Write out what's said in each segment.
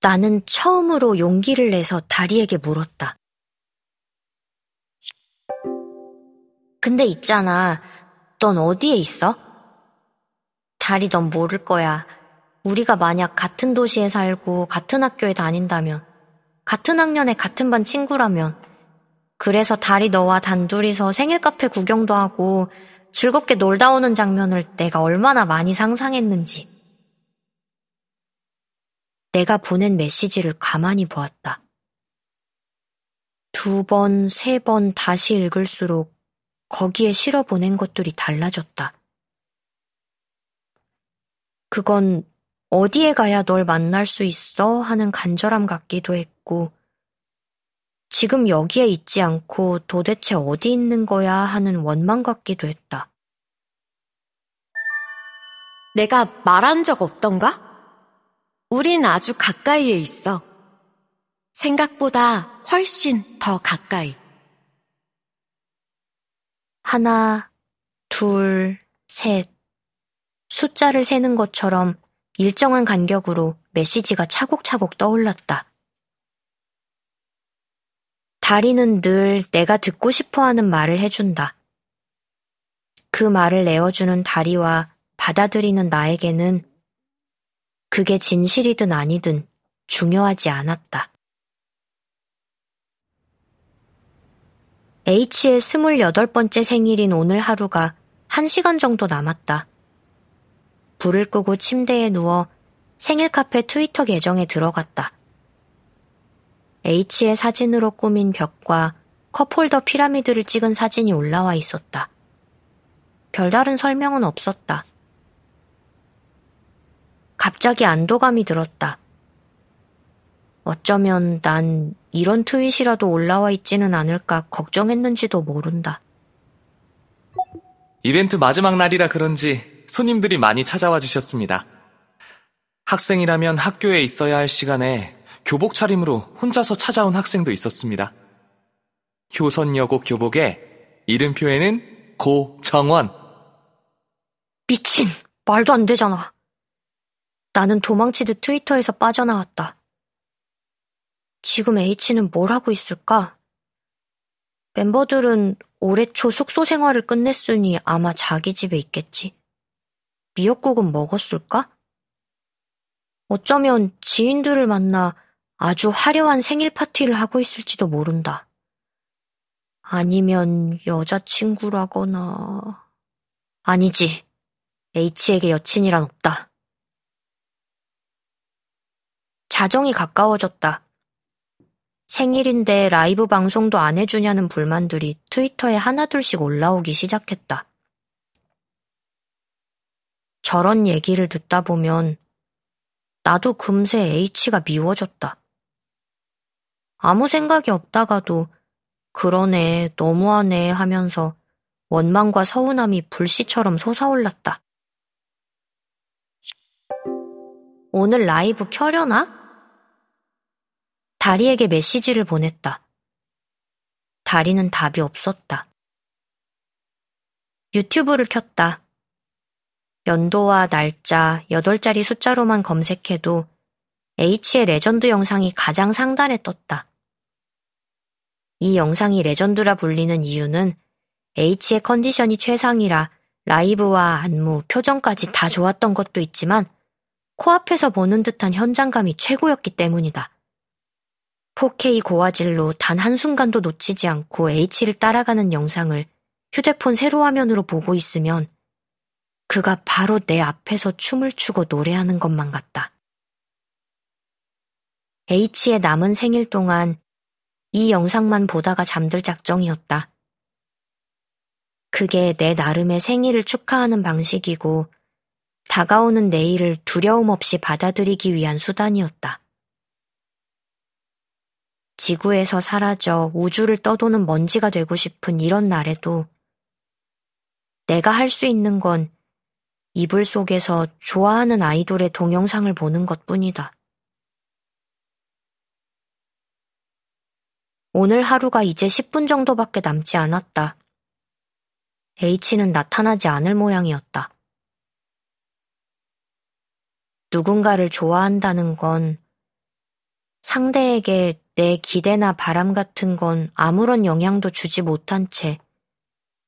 나는 처음으로 용기를 내서 다리에게 물었다. 근데 있잖아. 넌 어디에 있어? 다리 넌 모를 거야. 우리가 만약 같은 도시에 살고 같은 학교에 다닌다면, 같은 학년에 같은 반 친구라면, 그래서 다리 너와 단둘이서 생일 카페 구경도 하고 즐겁게 놀다 오는 장면을 내가 얼마나 많이 상상했는지. 내가 보낸 메시지를 가만히 보았다. 두 번, 세 번 다시 읽을수록 거기에 실어 보낸 것들이 달라졌다. 그건 어디에 가야 널 만날 수 있어 하는 간절함 같기도 했고, 지금 여기에 있지 않고 도대체 어디 있는 거야 하는 원망 같기도 했다. 내가 말한 적 없던가? 우린 아주 가까이에 있어. 생각보다 훨씬 더 가까이. 하나, 둘, 셋. 숫자를 세는 것처럼 일정한 간격으로 메시지가 차곡차곡 떠올랐다. 다리는 늘 내가 듣고 싶어 하는 말을 해준다. 그 말을 내어주는 다리와 받아들이는 나에게는 그게 진실이든 아니든 중요하지 않았다. H의 스물여덟 번째 생일인 오늘 하루가 한 시간 정도 남았다. 불을 끄고 침대에 누워 생일 카페 트위터 계정에 들어갔다. H의 사진으로 꾸민 벽과 컵홀더 피라미드를 찍은 사진이 올라와 있었다. 별다른 설명은 없었다. 갑자기 안도감이 들었다. 어쩌면 난 이런 트윗이라도 올라와 있지는 않을까 걱정했는지도 모른다. 이벤트 마지막 날이라 그런지 손님들이 많이 찾아와 주셨습니다. 학생이라면 학교에 있어야 할 시간에 교복 차림으로 혼자서 찾아온 학생도 있었습니다. 효선여고 교복에 이름표에는 고정원. 미친! 말도 안 되잖아. 나는 도망치듯 트위터에서 빠져나왔다. 지금 H는 뭘 하고 있을까? 멤버들은 올해 초 숙소 생활을 끝냈으니 아마 자기 집에 있겠지. 미역국은 먹었을까? 어쩌면 지인들을 만나 아주 화려한 생일 파티를 하고 있을지도 모른다. 아니면 여자친구라거나. 아니지. H에게 여친이란 없다. 자정이 가까워졌다. 생일인데 라이브 방송도 안 해주냐는 불만들이 트위터에 하나둘씩 올라오기 시작했다. 저런 얘기를 듣다 보면 나도 금세 H가 미워졌다. 아무 생각이 없다가도 그러네, 너무하네 하면서 원망과 서운함이 불씨처럼 솟아올랐다. 오늘 라이브 켜려나? 다리에게 메시지를 보냈다. 다리는 답이 없었다. 유튜브를 켰다. 연도와 날짜, 8자리 숫자로만 검색해도 H의 레전드 영상이 가장 상단에 떴다. 이 영상이 레전드라 불리는 이유는 H의 컨디션이 최상이라 라이브와 안무, 표정까지 다 좋았던 것도 있지만 코앞에서 보는 듯한 현장감이 최고였기 때문이다. 4K 고화질로 단 한순간도 놓치지 않고 H를 따라가는 영상을 휴대폰 세로 화면으로 보고 있으면 그가 바로 내 앞에서 춤을 추고 노래하는 것만 같다. H의 남은 생일 동안 이 영상만 보다가 잠들 작정이었다. 그게 내 나름의 생일을 축하하는 방식이고 다가오는 내일을 두려움 없이 받아들이기 위한 수단이었다. 지구에서 사라져 우주를 떠도는 먼지가 되고 싶은 이런 날에도 내가 할 수 있는 건 이불 속에서 좋아하는 아이돌의 동영상을 보는 것 뿐이다. 오늘 하루가 이제 10분 정도밖에 남지 않았다. H는 나타나지 않을 모양이었다. 누군가를 좋아한다는 건 상대에게 내 기대나 바람 같은 건 아무런 영향도 주지 못한 채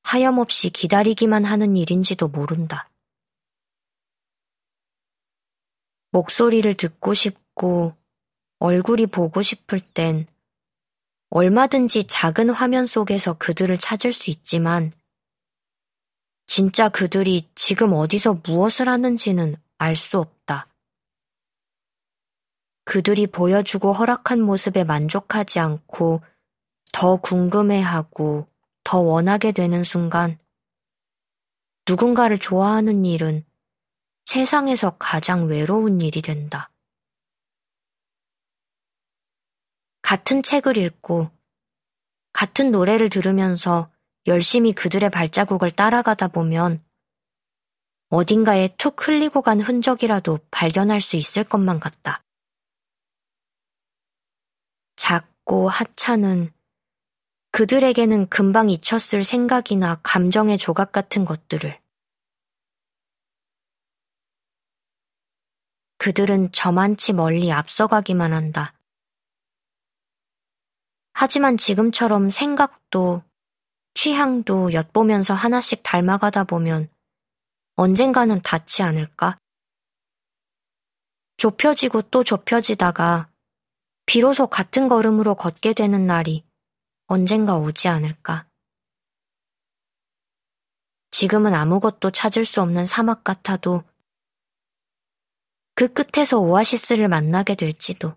하염없이 기다리기만 하는 일인지도 모른다. 목소리를 듣고 싶고 얼굴이 보고 싶을 땐 얼마든지 작은 화면 속에서 그들을 찾을 수 있지만 진짜 그들이 지금 어디서 무엇을 하는지는 알 수 없다. 그들이 보여주고 허락한 모습에 만족하지 않고 더 궁금해하고 더 원하게 되는 순간 누군가를 좋아하는 일은 세상에서 가장 외로운 일이 된다. 같은 책을 읽고 같은 노래를 들으면서 열심히 그들의 발자국을 따라가다 보면 어딘가에 툭 흘리고 간 흔적이라도 발견할 수 있을 것만 같다. 작고 하찮은 그들에게는 금방 잊혔을 생각이나 감정의 조각 같은 것들을 그들은 저만치 멀리 앞서가기만 한다. 하지만 지금처럼 생각도 취향도 엿보면서 하나씩 닮아가다 보면 언젠가는 닿지 않을까? 좁혀지고 또 좁혀지다가 비로소 같은 걸음으로 걷게 되는 날이 언젠가 오지 않을까? 지금은 아무것도 찾을 수 없는 사막 같아도 그 끝에서 오아시스를 만나게 될지도.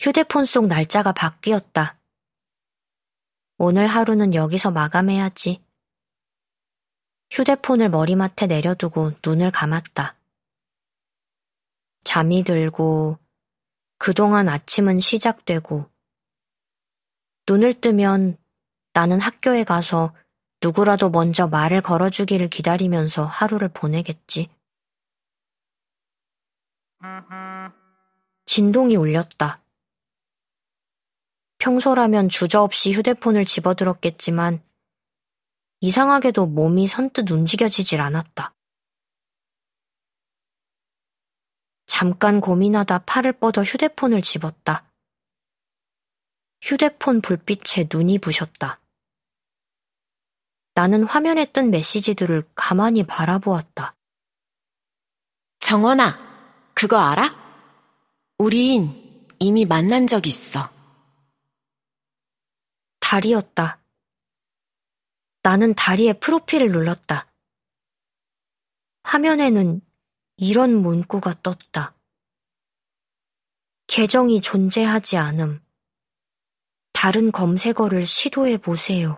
휴대폰 속 날짜가 바뀌었다. 오늘 하루는 여기서 마감해야지. 휴대폰을 머리맡에 내려두고 눈을 감았다. 잠이 들고 그동안 아침은 시작되고 눈을 뜨면 나는 학교에 가서 누구라도 먼저 말을 걸어주기를 기다리면서 하루를 보내겠지. 진동이 울렸다. 평소라면 주저없이 휴대폰을 집어들었겠지만 이상하게도 몸이 선뜻 움직여지질 않았다. 잠깐 고민하다 팔을 뻗어 휴대폰을 집었다. 휴대폰 불빛에 눈이 부셨다. 나는 화면에 뜬 메시지들을 가만히 바라보았다. 정원아, 그거 알아? 우린 이미 만난 적 있어. 달이었다. 나는 다리의 프로필을 눌렀다. 화면에는 이런 문구가 떴다. 계정이 존재하지 않음. 다른 검색어를 시도해 보세요.